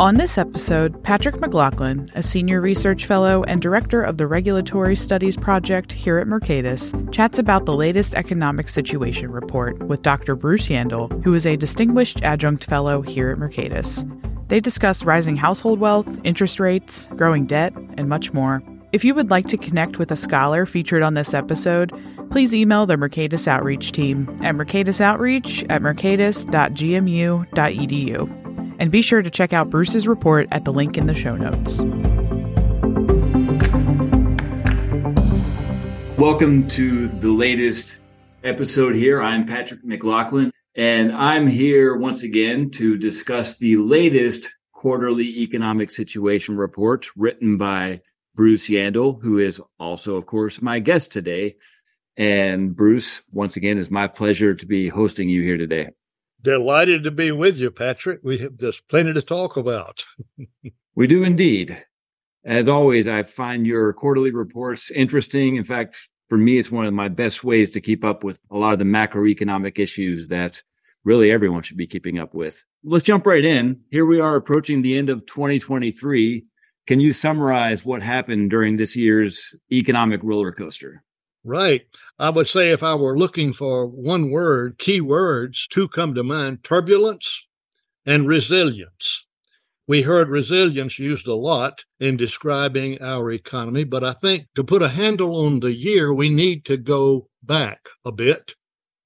On this episode, Patrick McLaughlin, a senior research fellow and director of the Regulatory Studies Project here at Mercatus, chats about the latest economic situation report with Dr. Bruce Yandle, who is a distinguished adjunct fellow here at Mercatus. They discuss rising household wealth, interest rates, growing debt, and much more. If you would like to connect with a scholar featured on this episode, please email the Mercatus Outreach team at mercatusoutreach at mercatus.gmu.edu. And be sure to check out Bruce's report at the link in the show notes. Welcome to the latest episode here. I'm Patrick McLaughlin, and I'm here once again to discuss the latest quarterly economic situation report written by Bruce Yandle, who is also, of course, my guest today. And Bruce, once again, it's my pleasure to be hosting you here today. Delighted to be with you, Patrick. We have just plenty to talk about. we do indeed. As always, I find your quarterly reports interesting. In fact, for me, it's one of my best ways to keep up with a lot of the macroeconomic issues that really everyone should be keeping up with. Let's jump right in. Here we are approaching the end of 2023. Can you summarize what happened during this year's economic roller coaster? Right. I would say if I were looking for one word, key words, two come to mind turbulence and resilience. We heard resilience used a lot in describing our economy, but I think to put a handle on the year, we need to go back a bit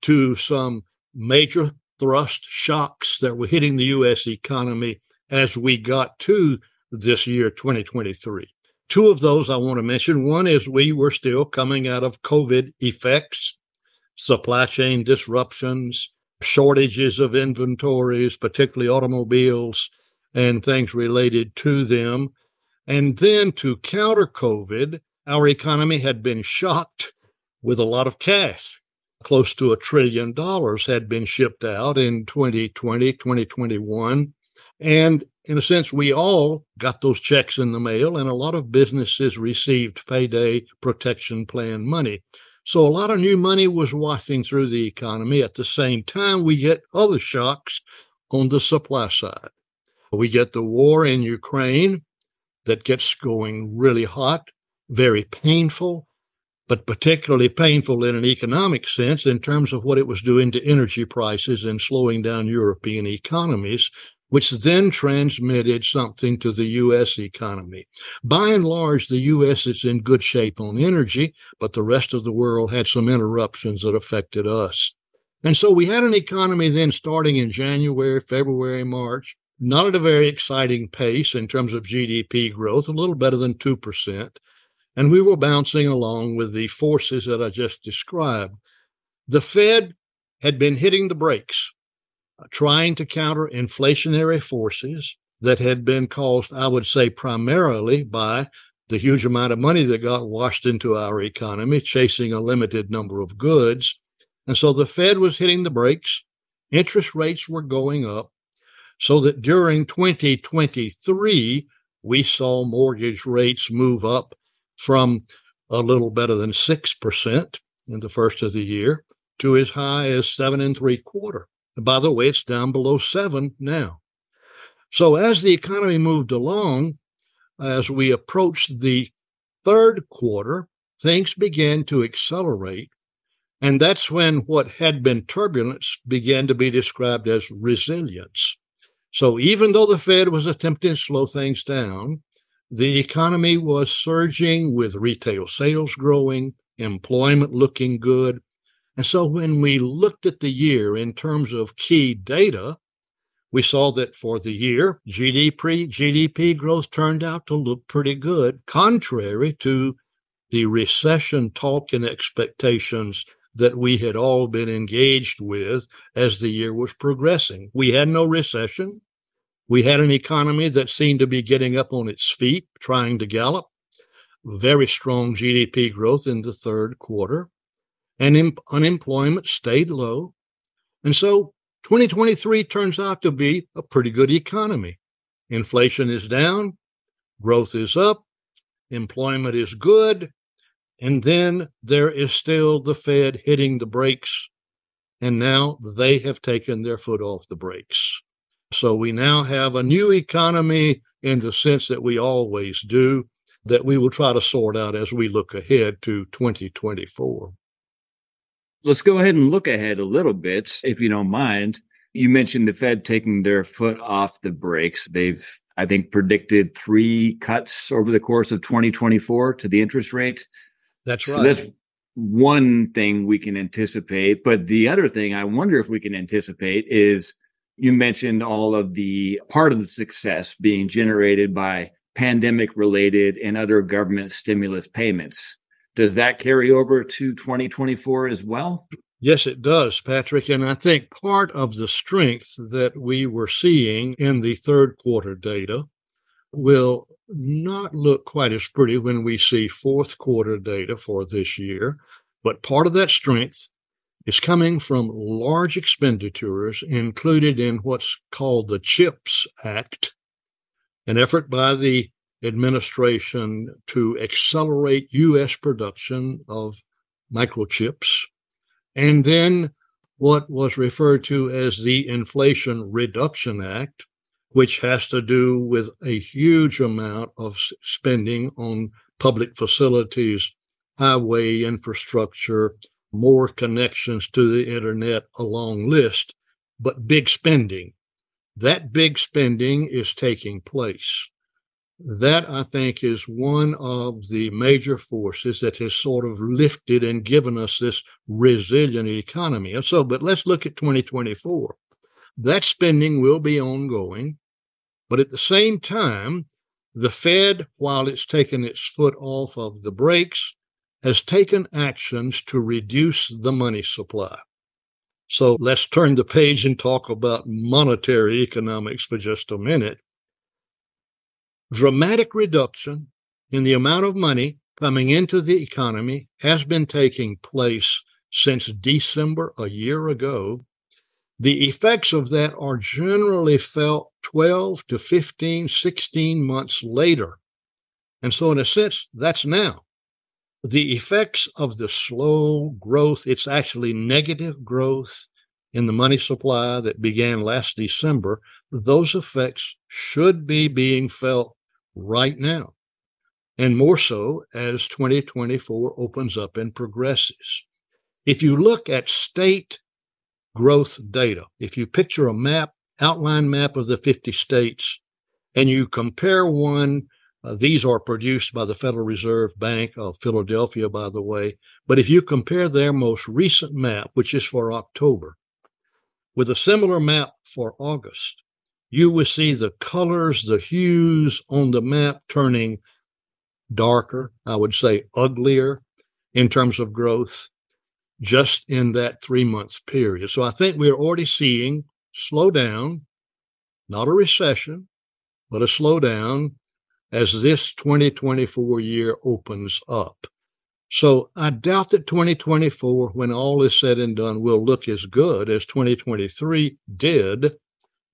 to some major thrust shocks that were hitting the U.S. economy as we got to this year, 2023. Two of those I want to mention. One is we were still coming out of COVID effects, supply chain disruptions, shortages of inventories, particularly automobiles and things related to them. And then to counter COVID, our economy had been shocked with a lot of cash. Close to a trillion dollars had been shipped out in 2020, 2021. And in a sense, we all got those checks in the mail, and a lot of businesses received payday protection plan money. So a lot of new money was wafting through the economy. At the same time, we get other shocks on the supply side. We get the war in Ukraine that gets going really hot, very painful, but particularly painful in an economic sense in terms of what it was doing to energy prices and slowing down European economies which then transmitted something to the U.S. economy. By and large, the U.S. is in good shape on energy, but the rest of the world had some interruptions that affected us. And so we had an economy then starting in January, February, March, not at a very exciting pace in terms of GDP growth, a little better than 2%. And we were bouncing along with the forces that I just described. The Fed had been hitting the brakes Uh, trying to counter inflationary forces that had been caused, I would say, primarily by the huge amount of money that got washed into our economy, chasing a limited number of goods. And so the Fed was hitting the brakes, interest rates were going up, so that during 2023, we saw mortgage rates move up from a little better than 6% in the first of the year to as high as seven and three quarter. By the way, it's down below seven now. So as the economy moved along, as we approached the third quarter, things began to accelerate. And that's when what had been turbulence began to be described as resilience. So even though the Fed was attempting to slow things down, the economy was surging with retail sales growing, employment looking good, and so when we looked at the year in terms of key data, we saw that for the year, GDP, GDP growth turned out to look pretty good, contrary to the recession talk and expectations that we had all been engaged with as the year was progressing. We had no recession. We had an economy that seemed to be getting up on its feet, trying to gallop. Very strong GDP growth in the third quarter and unemployment stayed low. And so 2023 turns out to be a pretty good economy. Inflation is down, growth is up, employment is good, and then there is still the Fed hitting the brakes. And now they have taken their foot off the brakes. So we now have a new economy in the sense that we always do, that we will try to sort out as we look ahead to 2024. Let's go ahead and look ahead a little bit, if you don't mind. You mentioned the Fed taking their foot off the brakes. They've, I think, predicted three cuts over the course of 2024 to the interest rate. That's right. So that's one thing we can anticipate. But the other thing I wonder if we can anticipate is you mentioned all of the part of the success being generated by pandemic related and other government stimulus payments. Does that carry over to 2024 as well? Yes, it does, Patrick. And I think part of the strength that we were seeing in the third quarter data will not look quite as pretty when we see fourth quarter data for this year. But part of that strength is coming from large expenditures included in what's called the CHIPS Act, an effort by the administration to accelerate U.S. production of microchips, and then what was referred to as the Inflation Reduction Act, which has to do with a huge amount of spending on public facilities, highway infrastructure, more connections to the internet, a long list, but big spending. That big spending is taking place that I think is one of the major forces that has sort of lifted and given us this resilient economy. And so, but let's look at 2024. That spending will be ongoing, but at the same time, the Fed, while it's taken its foot off of the brakes, has taken actions to reduce the money supply. So let's turn the page and talk about monetary economics for just a minute dramatic reduction in the amount of money coming into the economy has been taking place since December a year ago. The effects of that are generally felt 12 to 15, 16 months later. And so, in a sense, that's now. The effects of the slow growth, it's actually negative growth in the money supply that began last December, those effects should be being felt right now, and more so as 2024 opens up and progresses. If you look at state growth data, if you picture a map, outline map of the 50 states, and you compare one, uh, these are produced by the Federal Reserve Bank of Philadelphia, by the way. But if you compare their most recent map, which is for October, with a similar map for August, you will see the colors, the hues on the map turning darker, I would say uglier in terms of growth just in that three months period. So I think we're already seeing slow down, not a recession, but a slowdown as this 2024 year opens up. So I doubt that 2024, when all is said and done, will look as good as 2023 did,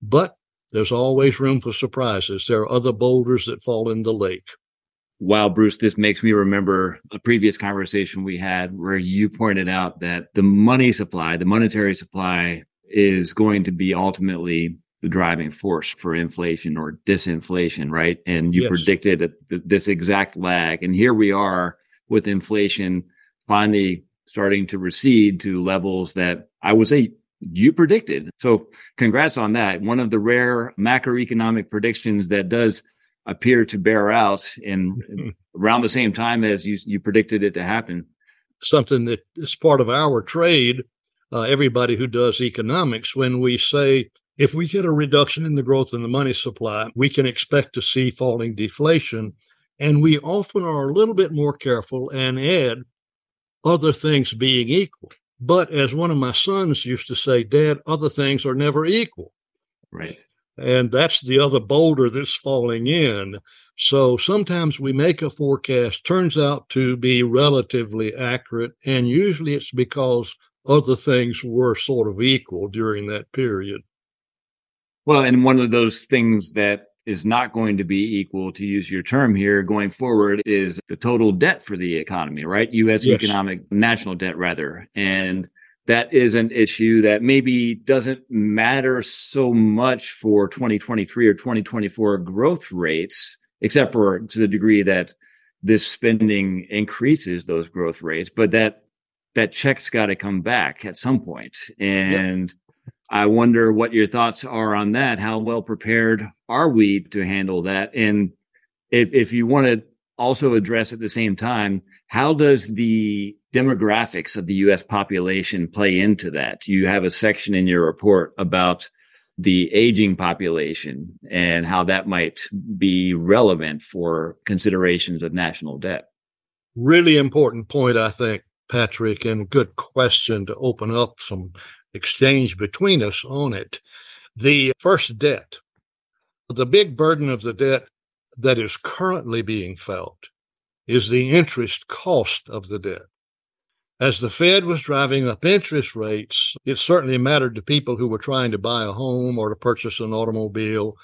but there's always room for surprises. There are other boulders that fall in the lake. Wow, Bruce, this makes me remember a previous conversation we had where you pointed out that the money supply, the monetary supply, is going to be ultimately the driving force for inflation or disinflation, right? And you yes. predicted this exact lag. And here we are with inflation finally starting to recede to levels that I would say you predicted. So congrats on that. One of the rare macroeconomic predictions that does appear to bear out in around the same time as you, you predicted it to happen. Something that is part of our trade. Uh, everybody who does economics, when we say if we get a reduction in the growth in the money supply, we can expect to see falling deflation. And we often are a little bit more careful and add other things being equal. But as one of my sons used to say, Dad, other things are never equal. Right. And that's the other boulder that's falling in. So sometimes we make a forecast, turns out to be relatively accurate, and usually it's because other things were sort of equal during that period. Well, and one of those things that is not going to be equal, to use your term here, going forward is the total debt for the economy, right? U.S. Yes. economic national debt, rather. And that is an issue that maybe doesn't matter so much for 2023 or 2024 growth rates, except for to the degree that this spending increases those growth rates, but that that check's got to come back at some point. And yep. I wonder what your thoughts are on that. How well prepared are we to handle that? And if if you want to also address at the same time, how does the demographics of the US population play into that? You have a section in your report about the aging population and how that might be relevant for considerations of national debt. Really important point, I think, Patrick, and good question to open up some exchange between us on it. The first debt, the big burden of the debt that is currently being felt is the interest cost of the debt. As the Fed was driving up interest rates, it certainly mattered to people who were trying to buy a home or to purchase an automobile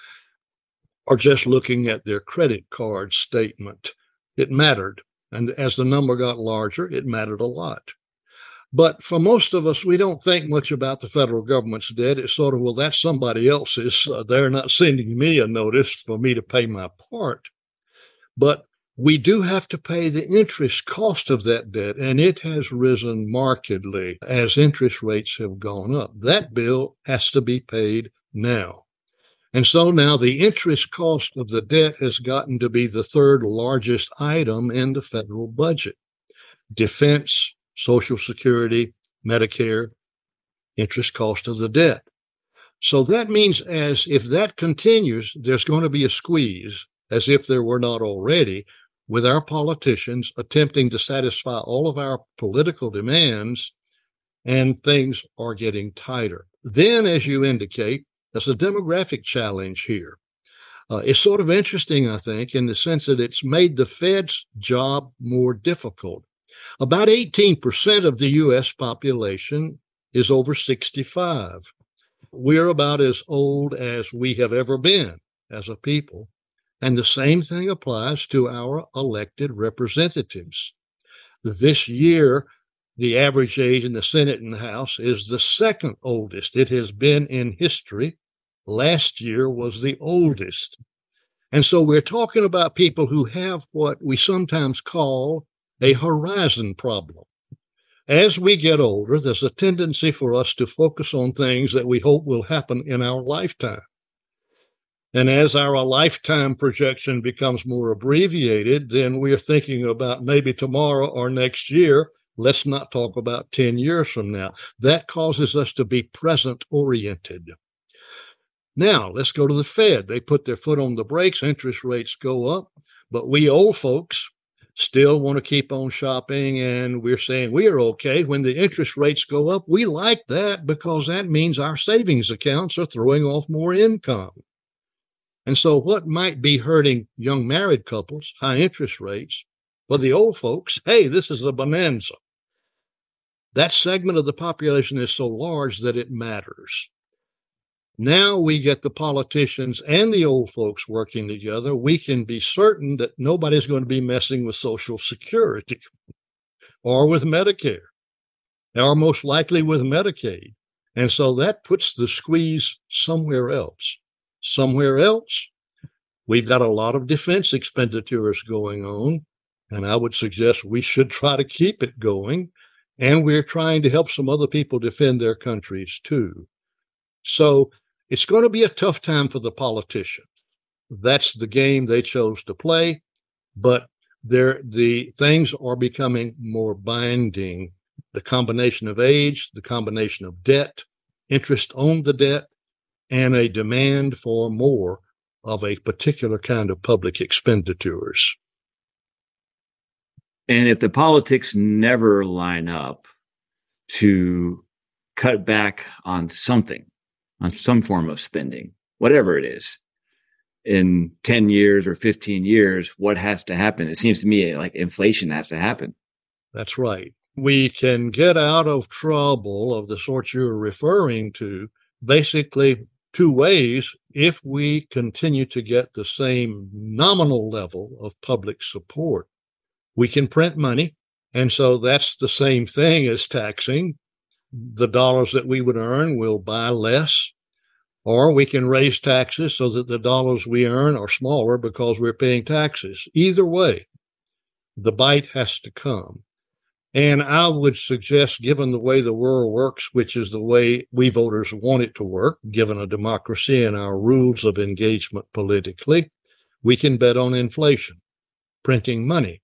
or just looking at their credit card statement. It mattered. And as the number got larger, it mattered a lot. But for most of us, we don't think much about the federal government's debt. It's sort of, well, that's somebody else's. Uh, they're not sending me a notice for me to pay my part. But we do have to pay the interest cost of that debt, and it has risen markedly as interest rates have gone up. That bill has to be paid now. And so now the interest cost of the debt has gotten to be the third largest item in the federal budget. Defense, Social Security, Medicare, interest cost of the debt. So that means as if that continues, there's going to be a squeeze, as if there were not already, with our politicians attempting to satisfy all of our political demands, and things are getting tighter. Then, as you indicate, there's a demographic challenge here. Uh, it's sort of interesting, I think, in the sense that it's made the Fed's job more difficult. About 18% of the U.S. population is over 65. We're about as old as we have ever been as a people. And the same thing applies to our elected representatives. This year, the average age in the Senate and the House is the second oldest it has been in history. Last year was the oldest. And so we're talking about people who have what we sometimes call a horizon problem. As we get older, there's a tendency for us to focus on things that we hope will happen in our lifetime. And as our lifetime projection becomes more abbreviated, then we're thinking about maybe tomorrow or next year. Let's not talk about 10 years from now. That causes us to be present oriented. Now, let's go to the Fed. They put their foot on the brakes, interest rates go up, but we old folks still want to keep on shopping and we're saying we are okay when the interest rates go up. We like that because that means our savings accounts are throwing off more income. And so, what might be hurting young married couples, high interest rates, for the old folks, hey, this is a bonanza. That segment of the population is so large that it matters. Now we get the politicians and the old folks working together. We can be certain that nobody's going to be messing with Social Security or with Medicare, or most likely with Medicaid. And so that puts the squeeze somewhere else somewhere else. We've got a lot of defense expenditures going on, and I would suggest we should try to keep it going. And we're trying to help some other people defend their countries too. So it's going to be a tough time for the politicians. That's the game they chose to play, but there, the things are becoming more binding. The combination of age, the combination of debt, interest on the debt, and a demand for more of a particular kind of public expenditures. And if the politics never line up to cut back on something, on some form of spending, whatever it is, in 10 years or 15 years, what has to happen? It seems to me like inflation has to happen. That's right. We can get out of trouble of the sort you're referring to basically two ways if we continue to get the same nominal level of public support. We can print money. And so that's the same thing as taxing. The dollars that we would earn will buy less, or we can raise taxes so that the dollars we earn are smaller because we're paying taxes. Either way, the bite has to come. And I would suggest, given the way the world works, which is the way we voters want it to work, given a democracy and our rules of engagement politically, we can bet on inflation, printing money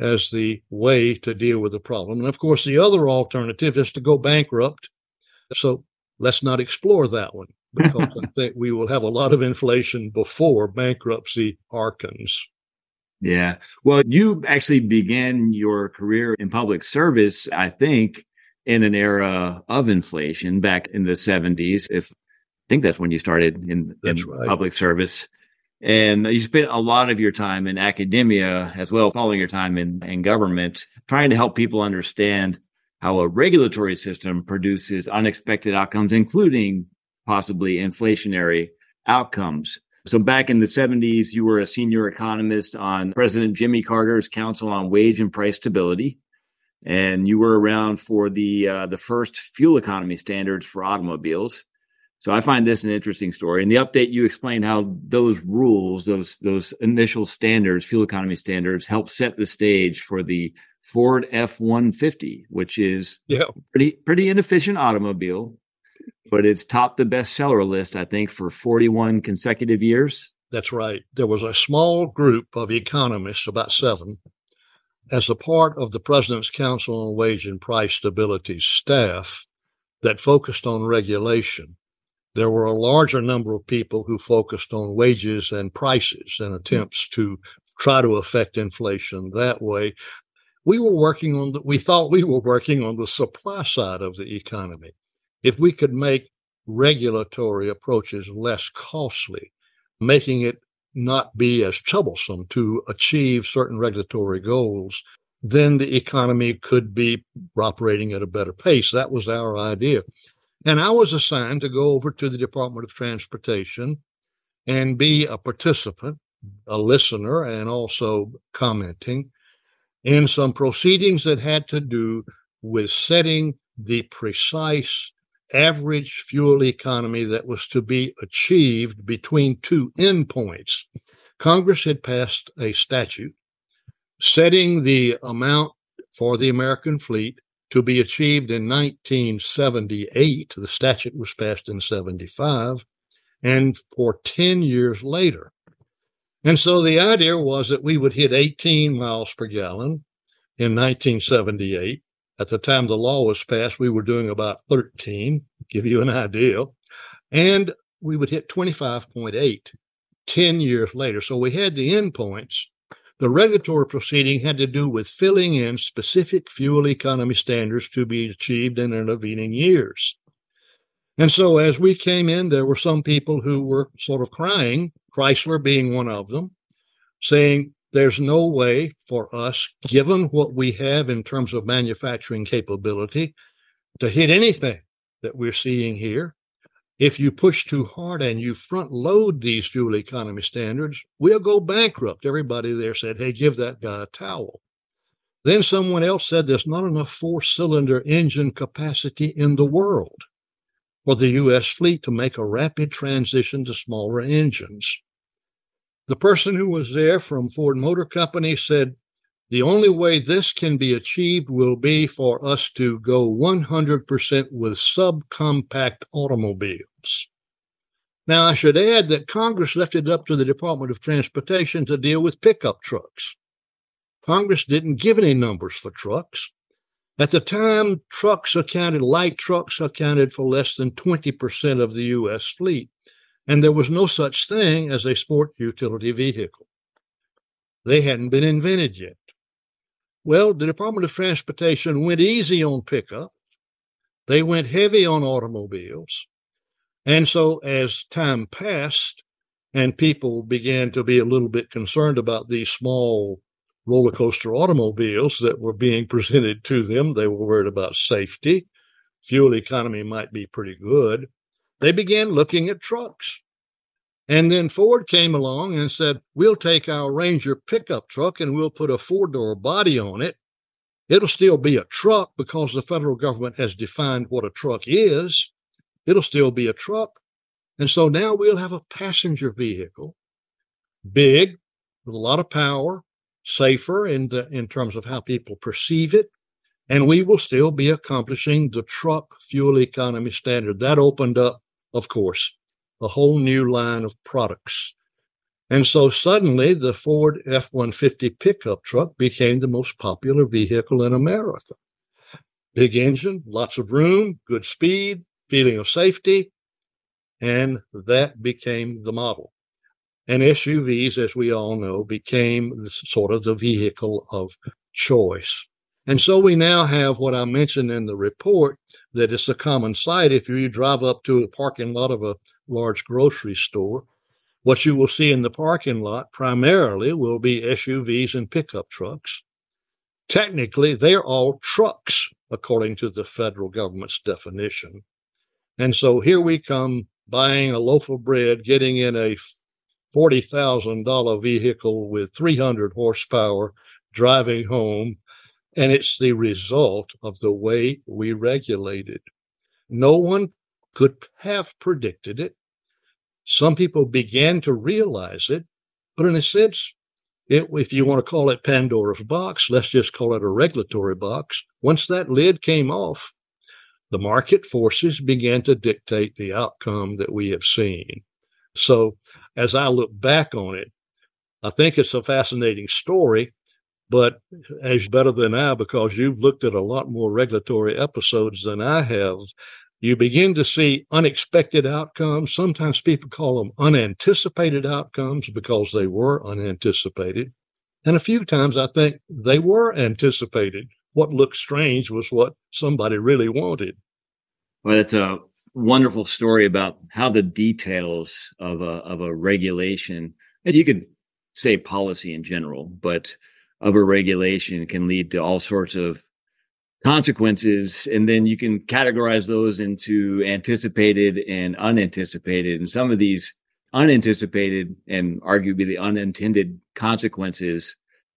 as the way to deal with the problem. And of course, the other alternative is to go bankrupt. So let's not explore that one because I think we will have a lot of inflation before bankruptcy archens. Yeah. Well, you actually began your career in public service, I think, in an era of inflation back in the 70s. If I think that's when you started in, in right. public service. And you spent a lot of your time in academia as well, following your time in, in government, trying to help people understand how a regulatory system produces unexpected outcomes, including possibly inflationary outcomes. So back in the 70s, you were a senior economist on President Jimmy Carter's Council on Wage and Price Stability. And you were around for the uh, the first fuel economy standards for automobiles. So I find this an interesting story. In the update, you explain how those rules, those those initial standards, fuel economy standards, help set the stage for the Ford F one fifty, which is yeah. pretty pretty inefficient automobile, but it's topped the bestseller list, I think, for forty one consecutive years. That's right. There was a small group of economists, about seven, as a part of the President's Council on Wage and Price Stability staff that focused on regulation there were a larger number of people who focused on wages and prices and hmm. attempts to try to affect inflation that way. We were working on the, we thought we were working on the supply side of the economy. If we could make regulatory approaches less costly, making it not be as troublesome to achieve certain regulatory goals, then the economy could be operating at a better pace. That was our idea. And I was assigned to go over to the Department of Transportation and be a participant, a listener, and also commenting in some proceedings that had to do with setting the precise average fuel economy that was to be achieved between two endpoints. Congress had passed a statute setting the amount for the American fleet to be achieved in 1978. The statute was passed in 75 and for 10 years later. And so the idea was that we would hit 18 miles per gallon in 1978. At the time the law was passed, we were doing about 13, give you an idea. And we would hit 25.8 10 years later. So we had the endpoints the regulatory proceeding had to do with filling in specific fuel economy standards to be achieved in intervening years. And so as we came in, there were some people who were sort of crying, Chrysler being one of them, saying, there's no way for us, given what we have in terms of manufacturing capability, to hit anything that we're seeing here. If you push too hard and you front load these fuel economy standards, we'll go bankrupt. Everybody there said, hey, give that guy a towel. Then someone else said there's not enough four cylinder engine capacity in the world for the U.S. fleet to make a rapid transition to smaller engines. The person who was there from Ford Motor Company said, the only way this can be achieved will be for us to go 100% with subcompact automobiles. Now, I should add that Congress left it up to the Department of Transportation to deal with pickup trucks. Congress didn't give any numbers for trucks. At the time, trucks accounted, light trucks accounted for less than 20% of the U.S. fleet, and there was no such thing as a sport utility vehicle. They hadn't been invented yet. Well, the Department of Transportation went easy on pickup. They went heavy on automobiles. And so as time passed and people began to be a little bit concerned about these small roller coaster automobiles that were being presented to them, they were worried about safety. Fuel economy might be pretty good. They began looking at trucks. And then Ford came along and said, We'll take our Ranger pickup truck and we'll put a four door body on it. It'll still be a truck because the federal government has defined what a truck is. It'll still be a truck. And so now we'll have a passenger vehicle, big, with a lot of power, safer in, the, in terms of how people perceive it. And we will still be accomplishing the truck fuel economy standard. That opened up, of course, a whole new line of products. And so suddenly the Ford F 150 pickup truck became the most popular vehicle in America. Big engine, lots of room, good speed, feeling of safety. And that became the model. And SUVs, as we all know, became sort of the vehicle of choice. And so we now have what I mentioned in the report that it's a common sight. If you drive up to a parking lot of a large grocery store, what you will see in the parking lot primarily will be SUVs and pickup trucks. Technically, they're all trucks, according to the federal government's definition. And so here we come buying a loaf of bread, getting in a $40,000 vehicle with 300 horsepower, driving home. And it's the result of the way we regulated. No one could have predicted it. Some people began to realize it, but in a sense, it, if you want to call it Pandora's box, let's just call it a regulatory box. Once that lid came off, the market forces began to dictate the outcome that we have seen. So, as I look back on it, I think it's a fascinating story, but as better than I, because you've looked at a lot more regulatory episodes than I have, you begin to see unexpected outcomes. Sometimes people call them unanticipated outcomes because they were unanticipated. And a few times I think they were anticipated. What looked strange was what somebody really wanted. Well, that's a wonderful story about how the details of a, of a regulation, and you could say policy in general, but of a regulation can lead to all sorts of consequences and then you can categorize those into anticipated and unanticipated. And some of these unanticipated and arguably the unintended consequences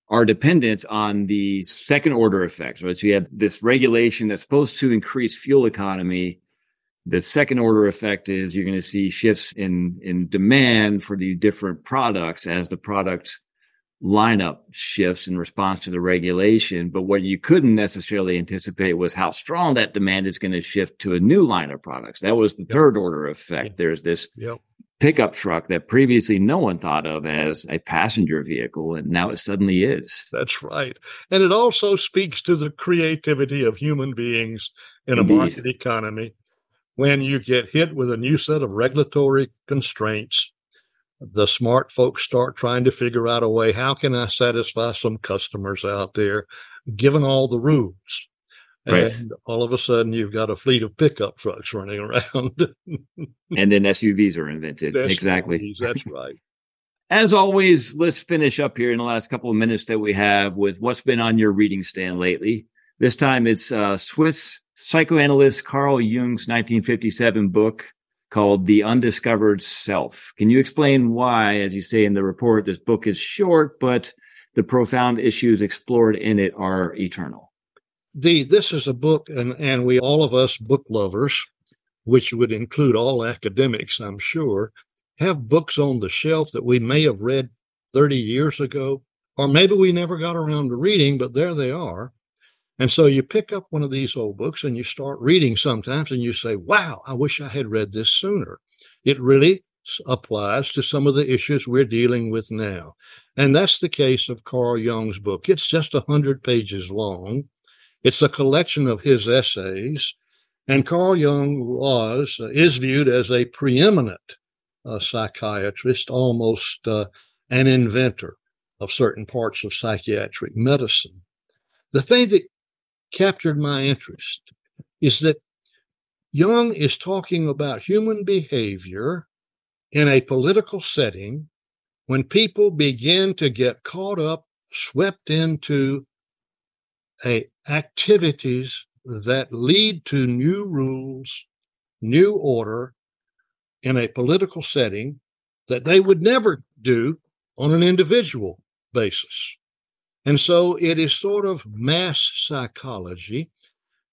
are dependent on the second order effects right? So you have this regulation that's supposed to increase fuel economy. The second order effect is you're going to see shifts in in demand for the different products as the product lineup shifts in response to the regulation. But what you couldn't necessarily anticipate was how strong that demand is going to shift to a new line of products. That was the yep. third order effect. Yep. There's this yep. pickup truck that previously no one thought of as a passenger vehicle, and now it suddenly is. That's right. And it also speaks to the creativity of human beings in Indeed. a market economy. When you get hit with a new set of regulatory constraints, the smart folks start trying to figure out a way how can I satisfy some customers out there, given all the rules. Right. And all of a sudden, you've got a fleet of pickup trucks running around. and then SUVs are invented. SUVs, exactly. That's right. As always, let's finish up here in the last couple of minutes that we have with what's been on your reading stand lately. This time it's uh, Swiss psychoanalyst Carl Jung's 1957 book, called The Undiscovered Self. Can you explain why, as you say in the report, this book is short, but the profound issues explored in it are eternal? The this is a book, and, and we all of us book lovers, which would include all academics, I'm sure, have books on the shelf that we may have read 30 years ago, or maybe we never got around to reading, but there they are. And so you pick up one of these old books and you start reading sometimes and you say, wow, I wish I had read this sooner. It really applies to some of the issues we're dealing with now. And that's the case of Carl Jung's book. It's just a hundred pages long. It's a collection of his essays. And Carl Jung was, uh, is viewed as a preeminent uh, psychiatrist, almost uh, an inventor of certain parts of psychiatric medicine. The thing that captured my interest is that Jung is talking about human behavior in a political setting when people begin to get caught up, swept into a activities that lead to new rules, new order in a political setting that they would never do on an individual basis. And so it is sort of mass psychology.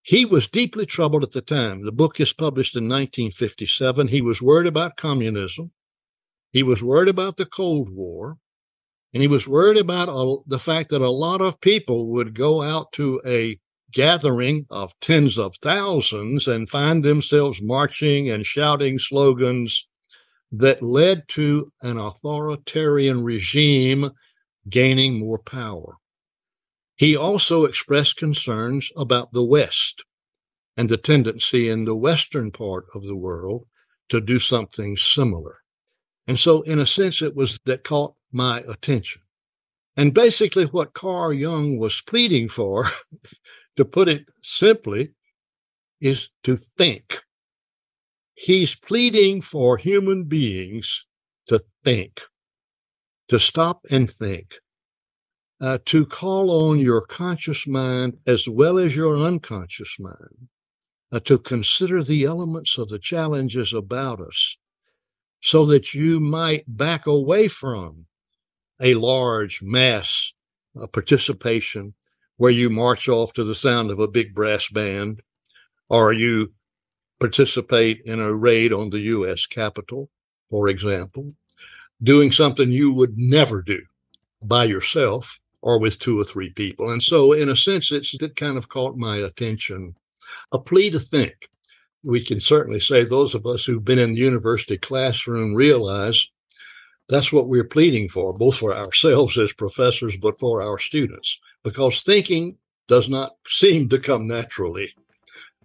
He was deeply troubled at the time. The book is published in 1957. He was worried about communism. He was worried about the Cold War. And he was worried about the fact that a lot of people would go out to a gathering of tens of thousands and find themselves marching and shouting slogans that led to an authoritarian regime gaining more power. He also expressed concerns about the West and the tendency in the Western part of the world to do something similar. And so, in a sense, it was that caught my attention. And basically, what Carl Jung was pleading for, to put it simply, is to think. He's pleading for human beings to think, to stop and think, uh, to call on your conscious mind as well as your unconscious mind, uh, to consider the elements of the challenges about us so that you might back away from a large mass uh, participation where you march off to the sound of a big brass band or you participate in a raid on the U.S. Capitol, for example, doing something you would never do by yourself or with two or three people. And so, in a sense, it's that kind of caught my attention. A plea to think. We can certainly say those of us who've been in the university classroom realize that's what we're pleading for, both for ourselves as professors, but for our students, because thinking does not seem to come naturally.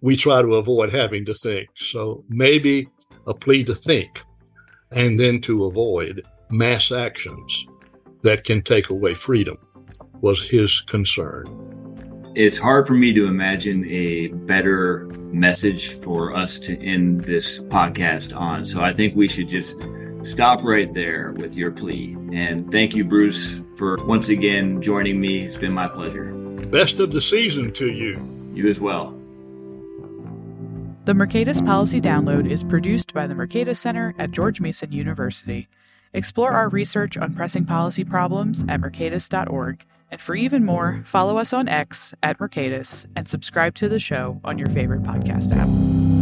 We try to avoid having to think. So maybe a plea to think and then to avoid mass actions that can take away freedom was his concern. It's hard for me to imagine a better message for us to end this podcast on. So I think we should just stop right there with your plea. And thank you, Bruce, for once again joining me. It's been my pleasure. Best of the season to you. You as well. The Mercatus Policy Download is produced by the Mercatus Center at George Mason University. Explore our research on pressing policy problems at mercatus.org and for even more, follow us on X at Mercatus and subscribe to the show on your favorite podcast app.